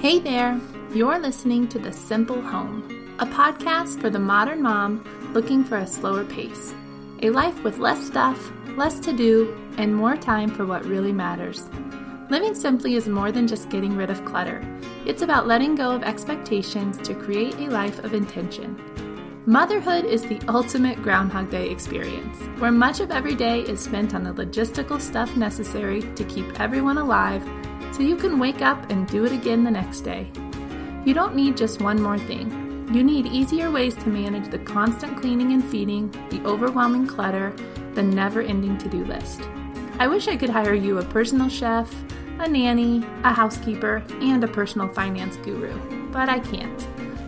Hey there, you're listening to The Simple Home, a podcast for the modern mom looking for a slower pace, a life with less stuff, less to do, and more time for what really matters. Living simply is more than just getting rid of clutter. It's about letting go of expectations to create a life of intention. Motherhood is the ultimate Groundhog Day experience, where much of every day is spent on the logistical stuff necessary to keep everyone alive so you can wake up and do it again the next day. You don't need just one more thing. You need easier ways to manage the constant cleaning and feeding, the overwhelming clutter, the never ending to do list. I wish I could hire you a personal chef, a nanny, a housekeeper, and a personal finance guru, but I can't.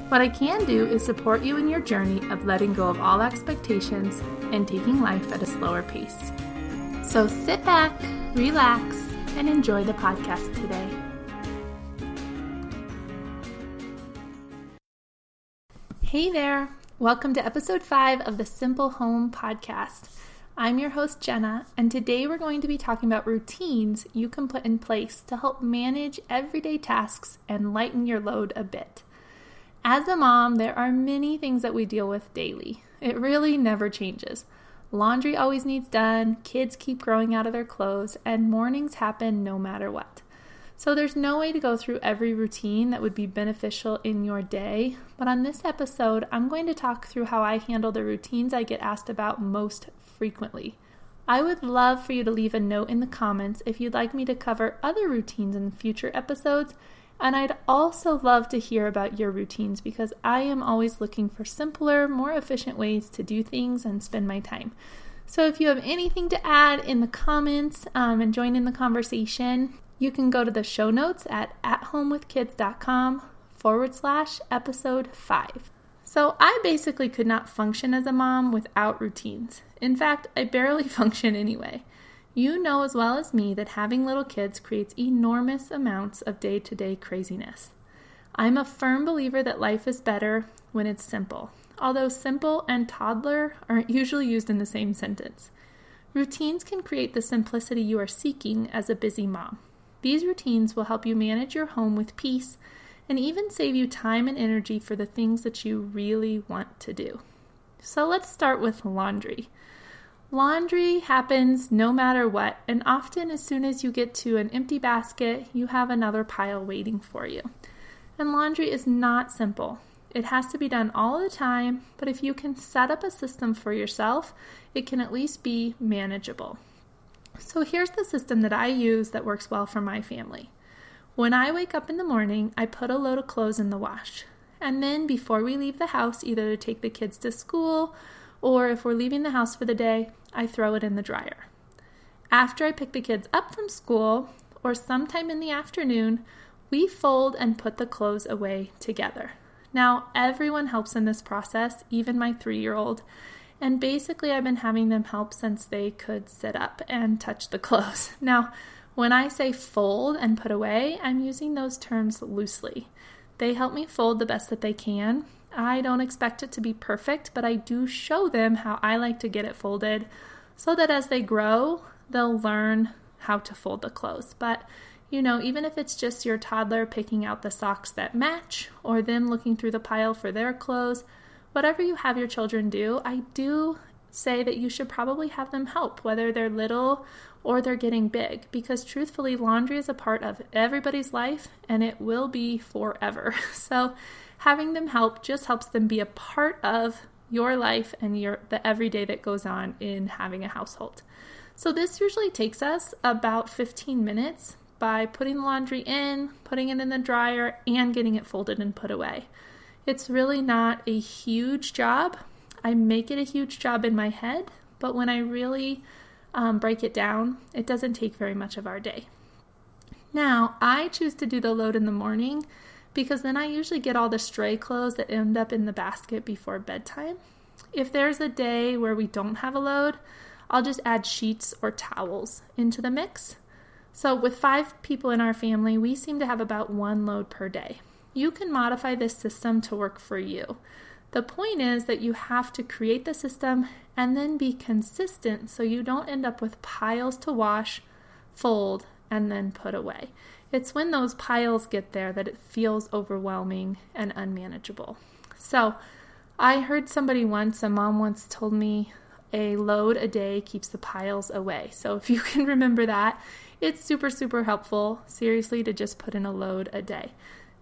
What I can do is support you in your journey of letting go of all expectations and taking life at a slower pace. So sit back, relax, and enjoy the podcast today. Hey there! Welcome to episode 5 of the Simple Home Podcast. I'm your host, Jenna, and today we're going to be talking about routines you can put in place to help manage everyday tasks and lighten your load a bit. As a mom, there are many things that we deal with daily. It really never changes. Laundry always needs done, kids keep growing out of their clothes, and mornings happen no matter what. So there's no way to go through every routine that would be beneficial in your day, but on this episode, I'm going to talk through how I handle the routines I get asked about most frequently. I would love for you to leave a note in the comments if you'd like me to cover other routines in future episodes and I'd also love to hear about your routines because I am always looking for simpler, more efficient ways to do things and spend my time. So if you have anything to add in the comments um, and join in the conversation, you can go to the show notes at athomewithkids.com forward slash episode 5. So I basically could not function as a mom without routines. In fact, I barely function anyway. You know as well as me that having little kids creates enormous amounts of day to day craziness. I'm a firm believer that life is better when it's simple, although simple and toddler aren't usually used in the same sentence. Routines can create the simplicity you are seeking as a busy mom. These routines will help you manage your home with peace and even save you time and energy for the things that you really want to do. So let's start with laundry. Laundry happens no matter what, and often as soon as you get to an empty basket, you have another pile waiting for you. And laundry is not simple. It has to be done all the time, but if you can set up a system for yourself, it can at least be manageable. So here's the system that I use that works well for my family. When I wake up in the morning, I put a load of clothes in the wash. And then before we leave the house, either to take the kids to school or if we're leaving the house for the day, I throw it in the dryer. After I pick the kids up from school, or sometime in the afternoon, we fold and put the clothes away together. Now, everyone helps in this process, even my three year old. And basically, I've been having them help since they could sit up and touch the clothes. Now, when I say fold and put away, I'm using those terms loosely. They help me fold the best that they can, I don't expect it to be perfect, but I do show them how I like to get it folded so that as they grow, they'll learn how to fold the clothes. But you know, even if it's just your toddler picking out the socks that match or them looking through the pile for their clothes, whatever you have your children do, I do say that you should probably have them help, whether they're little or they're getting big, because truthfully, laundry is a part of everybody's life and it will be forever. So having them help just helps them be a part of your life and your the everyday that goes on in having a household. So this usually takes us about 15 minutes by putting the laundry in, putting it in the dryer, and getting it folded and put away. It's really not a huge job. I make it a huge job in my head, but when I really um, break it down, it doesn't take very much of our day. Now, I choose to do the load in the morning because then I usually get all the stray clothes that end up in the basket before bedtime. If there's a day where we don't have a load, I'll just add sheets or towels into the mix. So, with five people in our family, we seem to have about one load per day. You can modify this system to work for you. The point is that you have to create the system and then be consistent so you don't end up with piles to wash, fold, and then put away. It's when those piles get there that it feels overwhelming and unmanageable. So, I heard somebody once, a mom once told me a load a day keeps the piles away. So, if you can remember that, it's super, super helpful, seriously, to just put in a load a day.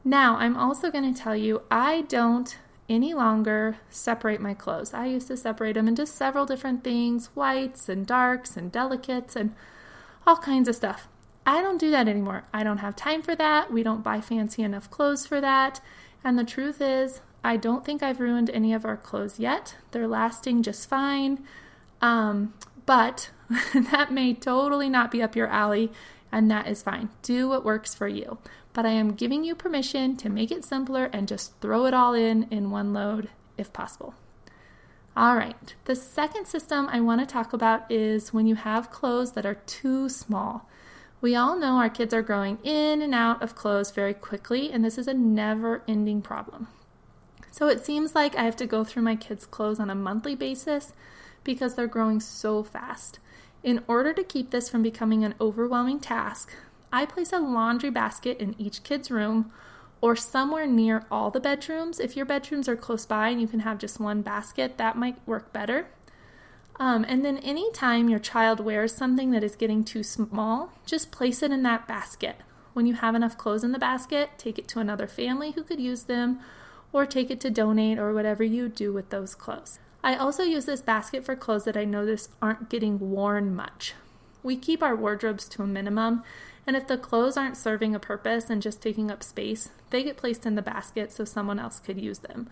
Now, I'm also going to tell you I don't any longer separate my clothes. I used to separate them into several different things whites and darks and delicates and all kinds of stuff. I don't do that anymore. I don't have time for that. We don't buy fancy enough clothes for that. And the truth is, I don't think I've ruined any of our clothes yet. They're lasting just fine. Um, but that may totally not be up your alley, and that is fine. Do what works for you. But I am giving you permission to make it simpler and just throw it all in in one load if possible. All right, the second system I want to talk about is when you have clothes that are too small. We all know our kids are growing in and out of clothes very quickly, and this is a never ending problem. So it seems like I have to go through my kids' clothes on a monthly basis because they're growing so fast. In order to keep this from becoming an overwhelming task, I place a laundry basket in each kid's room or somewhere near all the bedrooms. If your bedrooms are close by and you can have just one basket, that might work better. Um, and then anytime your child wears something that is getting too small, just place it in that basket. When you have enough clothes in the basket, take it to another family who could use them, or take it to donate or whatever you do with those clothes. I also use this basket for clothes that I notice aren't getting worn much. We keep our wardrobes to a minimum, and if the clothes aren't serving a purpose and just taking up space, they get placed in the basket so someone else could use them.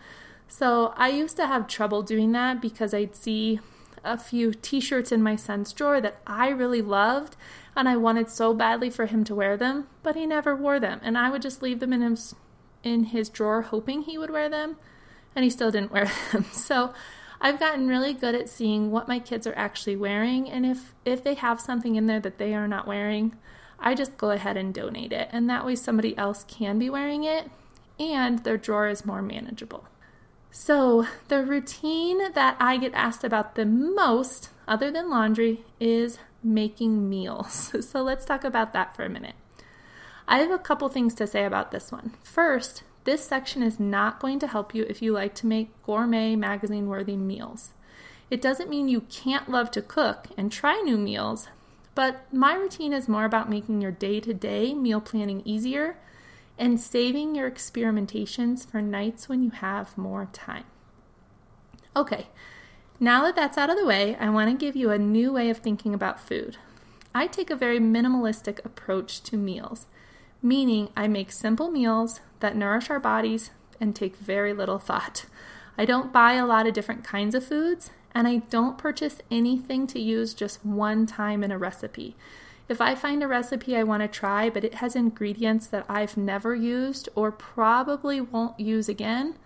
So I used to have trouble doing that because I'd see a few t shirts in my son's drawer that I really loved, and I wanted so badly for him to wear them, but he never wore them. And I would just leave them in his, in his drawer hoping he would wear them, and he still didn't wear them. So I've gotten really good at seeing what my kids are actually wearing and if if they have something in there that they are not wearing, I just go ahead and donate it and that way somebody else can be wearing it and their drawer is more manageable. So, the routine that I get asked about the most other than laundry is making meals. So, let's talk about that for a minute. I have a couple things to say about this one. First, this section is not going to help you if you like to make gourmet magazine worthy meals. It doesn't mean you can't love to cook and try new meals, but my routine is more about making your day to day meal planning easier and saving your experimentations for nights when you have more time. Okay, now that that's out of the way, I want to give you a new way of thinking about food. I take a very minimalistic approach to meals meaning I make simple meals that nourish our bodies and take very little thought. I don't buy a lot of different kinds of foods, and I don't purchase anything to use just one time in a recipe. If I find a recipe I want to try, but it has ingredients that I've never used or probably won't use again,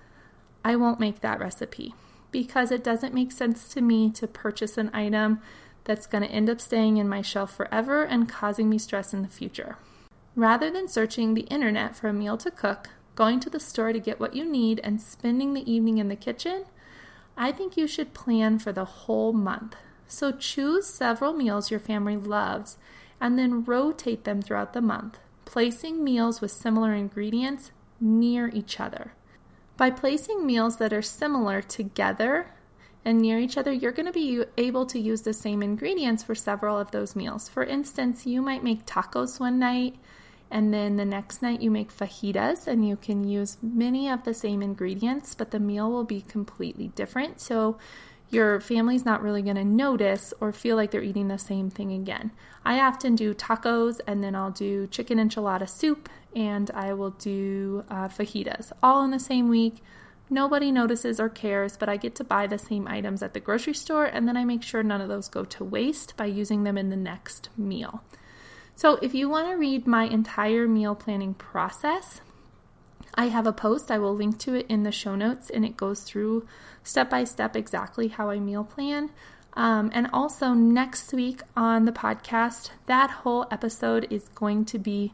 I won't make that recipe because it doesn't make sense to me to purchase an item that's going to end up staying in my shelf forever and causing me stress in the future. Rather than searching the internet for a meal to cook, going to the store to get what you need, and spending the evening in the kitchen, I think you should plan for the whole month. So choose several meals your family loves and then rotate them throughout the month, placing meals with similar ingredients near each other. By placing meals that are similar together and near each other, you're going to be able to use the same ingredients for several of those meals. For instance, you might make tacos one night and then the next night you make fajitas and you can use many of the same ingredients, but the meal will be completely different. So your family's not really going to notice or feel like they're eating the same thing again. I often do tacos and then I'll do chicken enchilada soup and I will do uh, fajitas all in the same week. Nobody notices or cares, but I get to buy the same items at the grocery store and then I make sure none of those go to waste by using them in the next meal. So, if you want to read my entire meal planning process, I have a post. I will link to it in the show notes, and it goes through step by step exactly how I meal plan. Um, and also, next week on the podcast, that whole episode is going to be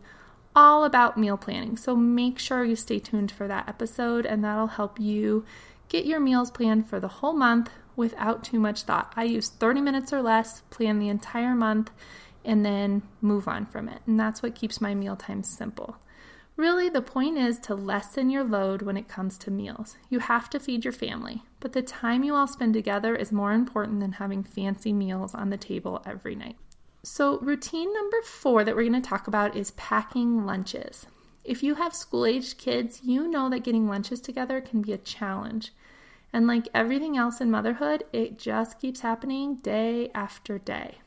all about meal planning. So, make sure you stay tuned for that episode, and that'll help you get your meals planned for the whole month without too much thought. I use 30 minutes or less, plan the entire month and then move on from it. And that's what keeps my meal times simple. Really, the point is to lessen your load when it comes to meals. You have to feed your family, but the time you all spend together is more important than having fancy meals on the table every night. So, routine number four that we're going to talk about is packing lunches. If you have school aged kids, you know that getting lunches together can be a challenge. And like everything else in motherhood, it just keeps happening day after day.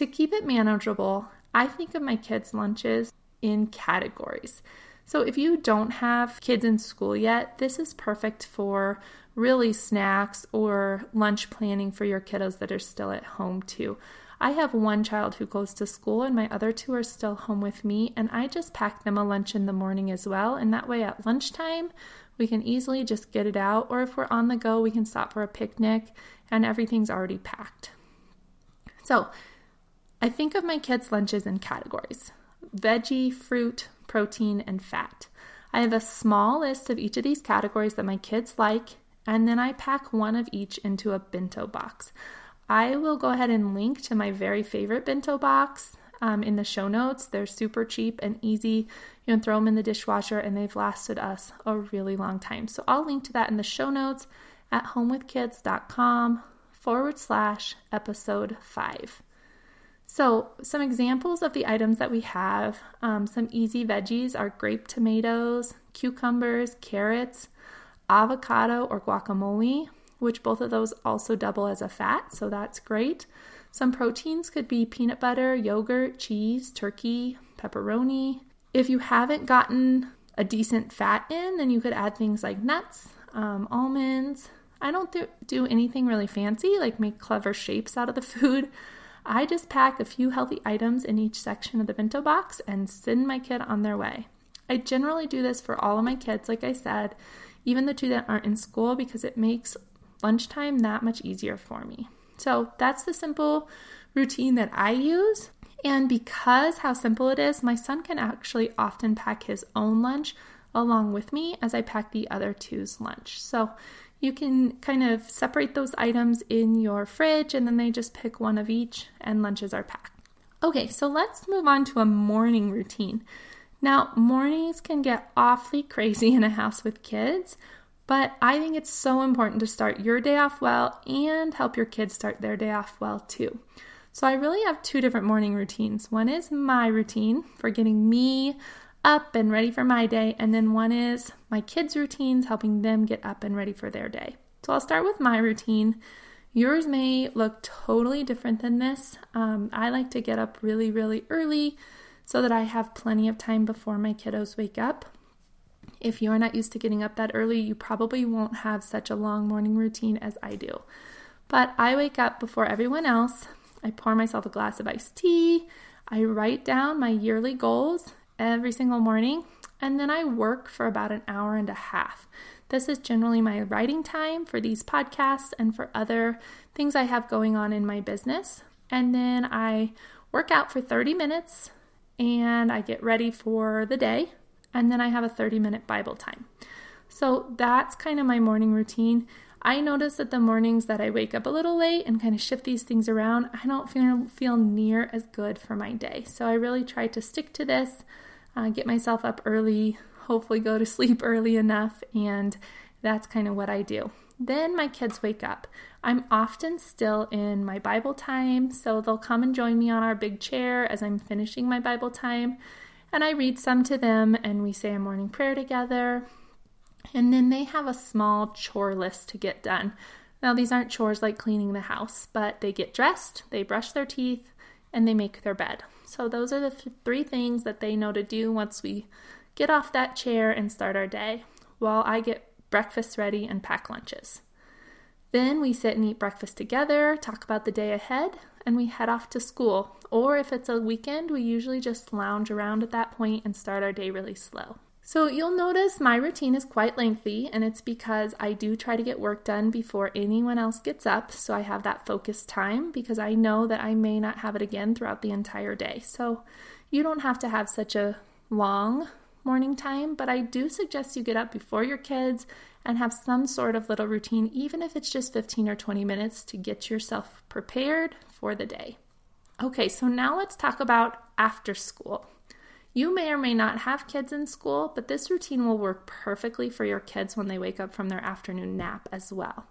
To keep it manageable, I think of my kids' lunches in categories. So if you don't have kids in school yet, this is perfect for really snacks or lunch planning for your kiddos that are still at home too. I have one child who goes to school, and my other two are still home with me, and I just pack them a lunch in the morning as well. And that way, at lunchtime, we can easily just get it out, or if we're on the go, we can stop for a picnic and everything's already packed. So, I think of my kids' lunches in categories veggie, fruit, protein, and fat. I have a small list of each of these categories that my kids like, and then I pack one of each into a bento box. I will go ahead and link to my very favorite bento box um, in the show notes. They're super cheap and easy. You can throw them in the dishwasher, and they've lasted us a really long time. So I'll link to that in the show notes at homewithkids.com forward slash episode five. So, some examples of the items that we have um, some easy veggies are grape tomatoes, cucumbers, carrots, avocado or guacamole, which both of those also double as a fat, so that's great. Some proteins could be peanut butter, yogurt, cheese, turkey, pepperoni. If you haven't gotten a decent fat in, then you could add things like nuts, um, almonds. I don't do, do anything really fancy, like make clever shapes out of the food. I just pack a few healthy items in each section of the bento box and send my kid on their way. I generally do this for all of my kids, like I said, even the two that aren't in school, because it makes lunchtime that much easier for me. So that's the simple routine that I use. And because how simple it is, my son can actually often pack his own lunch along with me as I pack the other two's lunch. So you can kind of separate those items in your fridge and then they just pick one of each and lunches are packed. Okay, so let's move on to a morning routine. Now, mornings can get awfully crazy in a house with kids, but I think it's so important to start your day off well and help your kids start their day off well too. So I really have two different morning routines. One is my routine for getting me up and ready for my day, and then one is my kids' routines, helping them get up and ready for their day. So I'll start with my routine. Yours may look totally different than this. Um, I like to get up really, really early so that I have plenty of time before my kiddos wake up. If you're not used to getting up that early, you probably won't have such a long morning routine as I do. But I wake up before everyone else. I pour myself a glass of iced tea. I write down my yearly goals every single morning, and then I work for about an hour and a half. This is generally my writing time for these podcasts and for other things I have going on in my business. And then I work out for 30 minutes and I get ready for the day and then I have a 30 minute Bible time. So that's kind of my morning routine. I notice that the mornings that I wake up a little late and kind of shift these things around, I don't feel, feel near as good for my day. So I really try to stick to this, uh, get myself up early, hopefully go to sleep early enough, and that's kind of what I do. Then my kids wake up. I'm often still in my Bible time, so they'll come and join me on our big chair as I'm finishing my Bible time and I read some to them, and we say a morning prayer together. And then they have a small chore list to get done. Now, these aren't chores like cleaning the house, but they get dressed, they brush their teeth, and they make their bed. So, those are the th- three things that they know to do once we get off that chair and start our day, while I get breakfast ready and pack lunches. Then we sit and eat breakfast together, talk about the day ahead, and we head off to school. Or if it's a weekend, we usually just lounge around at that point and start our day really slow. So you'll notice my routine is quite lengthy, and it's because I do try to get work done before anyone else gets up, so I have that focused time because I know that I may not have it again throughout the entire day. So you don't have to have such a long morning time, but I do suggest you get up before your kids and have some sort of little routine, even if it's just 15 or 20 minutes to get yourself prepared for the day. Okay, so now let's talk about after school. You may or may not have kids in school, but this routine will work perfectly for your kids when they wake up from their afternoon nap as well.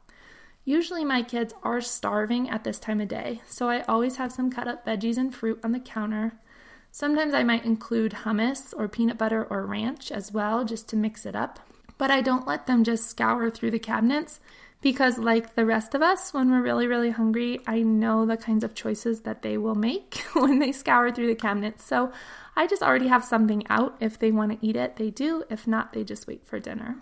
Usually, my kids are starving at this time of day, so I always have some cut up veggies and fruit on the counter. Sometimes I might include hummus or peanut butter or ranch as well, just to mix it up. But I don't let them just scour through the cabinets because, like the rest of us, when we're really, really hungry, I know the kinds of choices that they will make when they scour through the cabinets. So I just already have something out. If they want to eat it, they do. If not, they just wait for dinner.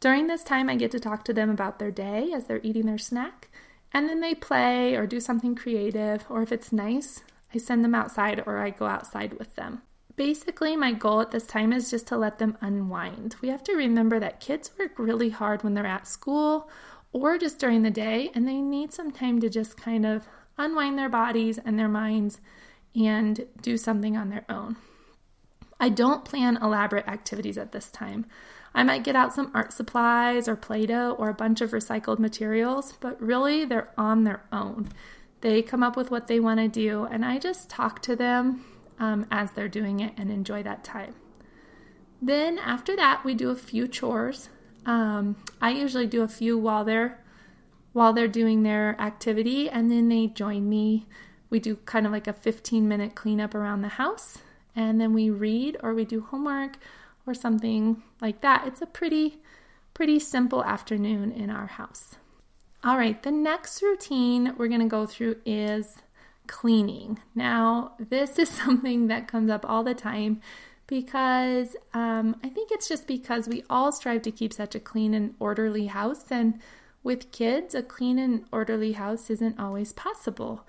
During this time, I get to talk to them about their day as they're eating their snack. And then they play or do something creative, or if it's nice, I send them outside or I go outside with them. Basically, my goal at this time is just to let them unwind. We have to remember that kids work really hard when they're at school or just during the day, and they need some time to just kind of unwind their bodies and their minds and do something on their own. I don't plan elaborate activities at this time. I might get out some art supplies or Play Doh or a bunch of recycled materials, but really they're on their own. They come up with what they want to do, and I just talk to them um, as they're doing it and enjoy that time. Then after that, we do a few chores. Um, I usually do a few while they're while they're doing their activity, and then they join me. We do kind of like a 15 minute cleanup around the house, and then we read or we do homework or something like that. It's a pretty pretty simple afternoon in our house. All right, the next routine we're to go through is cleaning. Now, this is something that comes up all the time because um, I think it's just because we all strive to keep such a clean and orderly house. And with kids, a clean and orderly house isn't always possible.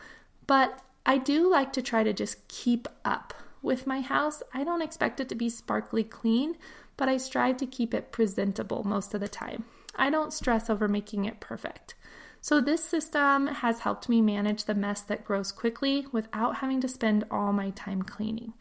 But I do like to try to just keep up with my house. I don't expect it to be sparkly clean, but I strive to keep it presentable most of the time. I don't stress over making it perfect. So, this system has helped me manage the mess that grows quickly without having to spend all my time cleaning.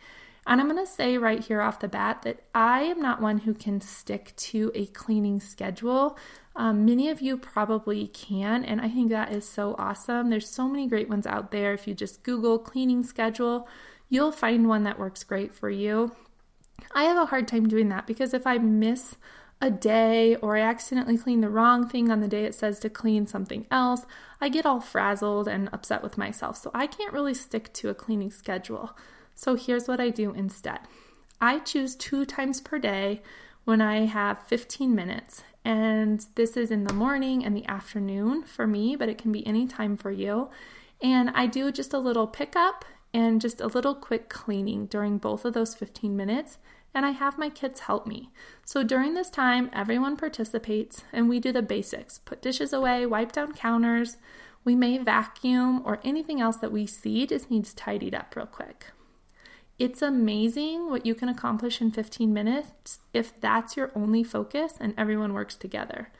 And I'm going to say right here off the bat that I am not one who can stick to a cleaning schedule. Um, many of you probably can, and I think that is so awesome. There's so many great ones out there. If you just Google cleaning schedule, you'll find one that works great for you. I have a hard time doing that because if I miss a day or I accidentally clean the wrong thing on the day it says to clean something else, I get all frazzled and upset with myself. So I can't really stick to a cleaning schedule. So here's what I do instead I choose two times per day when I have 15 minutes. And this is in the morning and the afternoon for me, but it can be any time for you. And I do just a little pickup and just a little quick cleaning during both of those 15 minutes and I have my kids help me. So during this time, everyone participates and we do the basics put dishes away, wipe down counters. We may vacuum or anything else that we see just needs tidied up real quick. It's amazing what you can accomplish in 15 minutes if that's your only focus and everyone works together.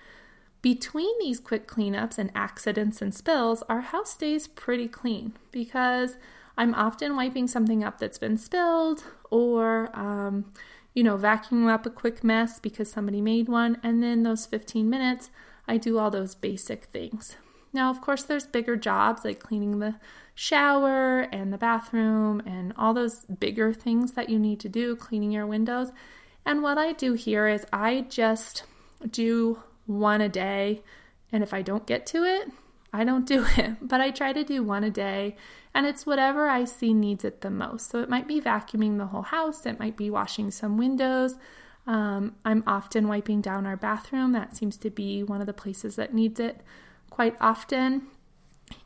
Between these quick cleanups and accidents and spills, our house stays pretty clean because I'm often wiping something up that's been spilled or, um, you know, vacuuming up a quick mess because somebody made one. And then those 15 minutes, I do all those basic things. Now, of course, there's bigger jobs like cleaning the shower and the bathroom and all those bigger things that you need to do, cleaning your windows. And what I do here is I just do one a day. And if I don't get to it, I don't do it, but I try to do one a day and it's whatever I see needs it the most. So it might be vacuuming the whole house, it might be washing some windows. Um, I'm often wiping down our bathroom. That seems to be one of the places that needs it quite often.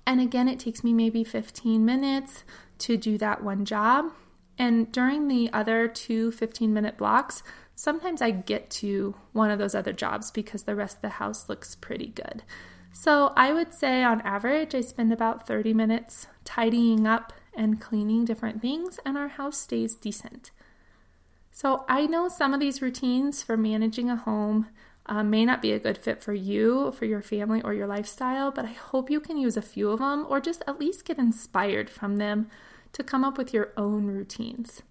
And again, it takes me maybe 15 minutes to do that one job. And during the other two 15 minute blocks, sometimes I get to one of those other jobs because the rest of the house looks pretty good. So I would say on average, I spend about 30 minutes tidying up and cleaning different things, and our house stays decent. So I know some of these routines for managing a home uh, may not be a good fit for you, for your family, or your lifestyle, but I hope you can use a few of them or just at least get inspired from them to come up with your own routines.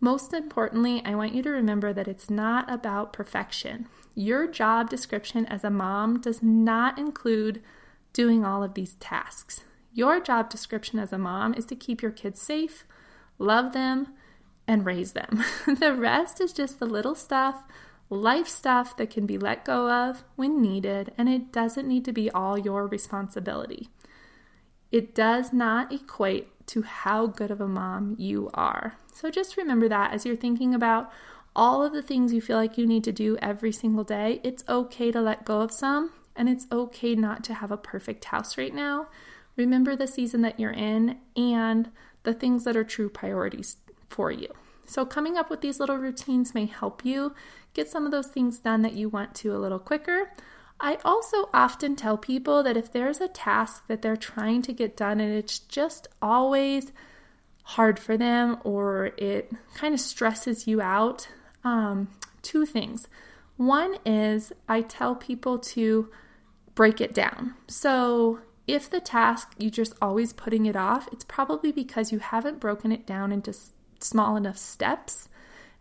Most importantly, I want you to remember that it's not about perfection. Your job description as a mom does not include doing all of these tasks. Your job description as a mom is to keep your kids safe, love them, and raise them. the rest is just the little stuff, life stuff that can be let go of when needed, and it doesn't need to be all your responsibility. It does not equate to how good of a mom you are. So just remember that as you're thinking about all of the things you feel like you need to do every single day, it's okay to let go of some, and it's okay not to have a perfect house right now. Remember the season that you're in and the things that are true priorities for you. So, coming up with these little routines may help you get some of those things done that you want to a little quicker. I also often tell people that if there's a task that they're trying to get done and it's just always hard for them or it kind of stresses you out, um, two things. One is I tell people to break it down. So if the task you're just always putting it off, it's probably because you haven't broken it down into small enough steps.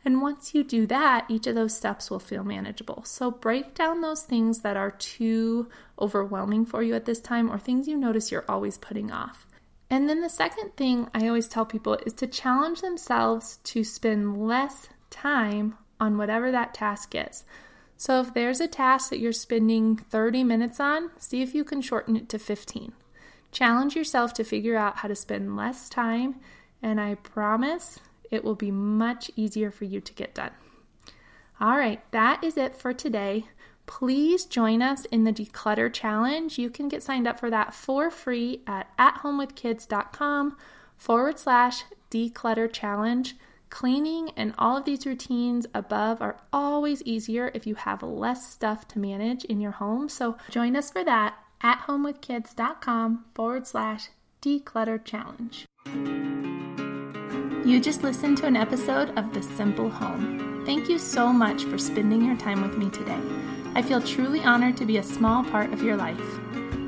And once you do that, each of those steps will feel manageable. So break down those things that are too overwhelming for you at this time or things you notice you're always putting off. And then the second thing I always tell people is to challenge themselves to spend less time on whatever that task is. So if there's a task that you're spending 30 minutes on, see if you can shorten it to 15. Challenge yourself to figure out how to spend less time, and I promise it will be much easier for you to get done. All right, that is it for today. Please join us in the Declutter Challenge. You can get signed up for that for free at athomewithkids.com forward slash declutter challenge. Cleaning and all of these routines above are always easier if you have less stuff to manage in your home. So join us for that at homewithkids.com forward slash declutter challenge. You just listened to an episode of The Simple Home. Thank you so much for spending your time with me today. I feel truly honored to be a small part of your life.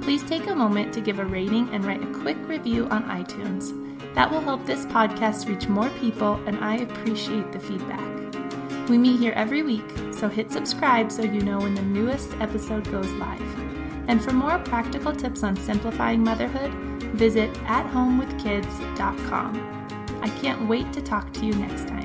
Please take a moment to give a rating and write a quick review on iTunes. That will help this podcast reach more people, and I appreciate the feedback. We meet here every week, so hit subscribe so you know when the newest episode goes live. And for more practical tips on simplifying motherhood, visit athomewithkids.com. I can't wait to talk to you next time.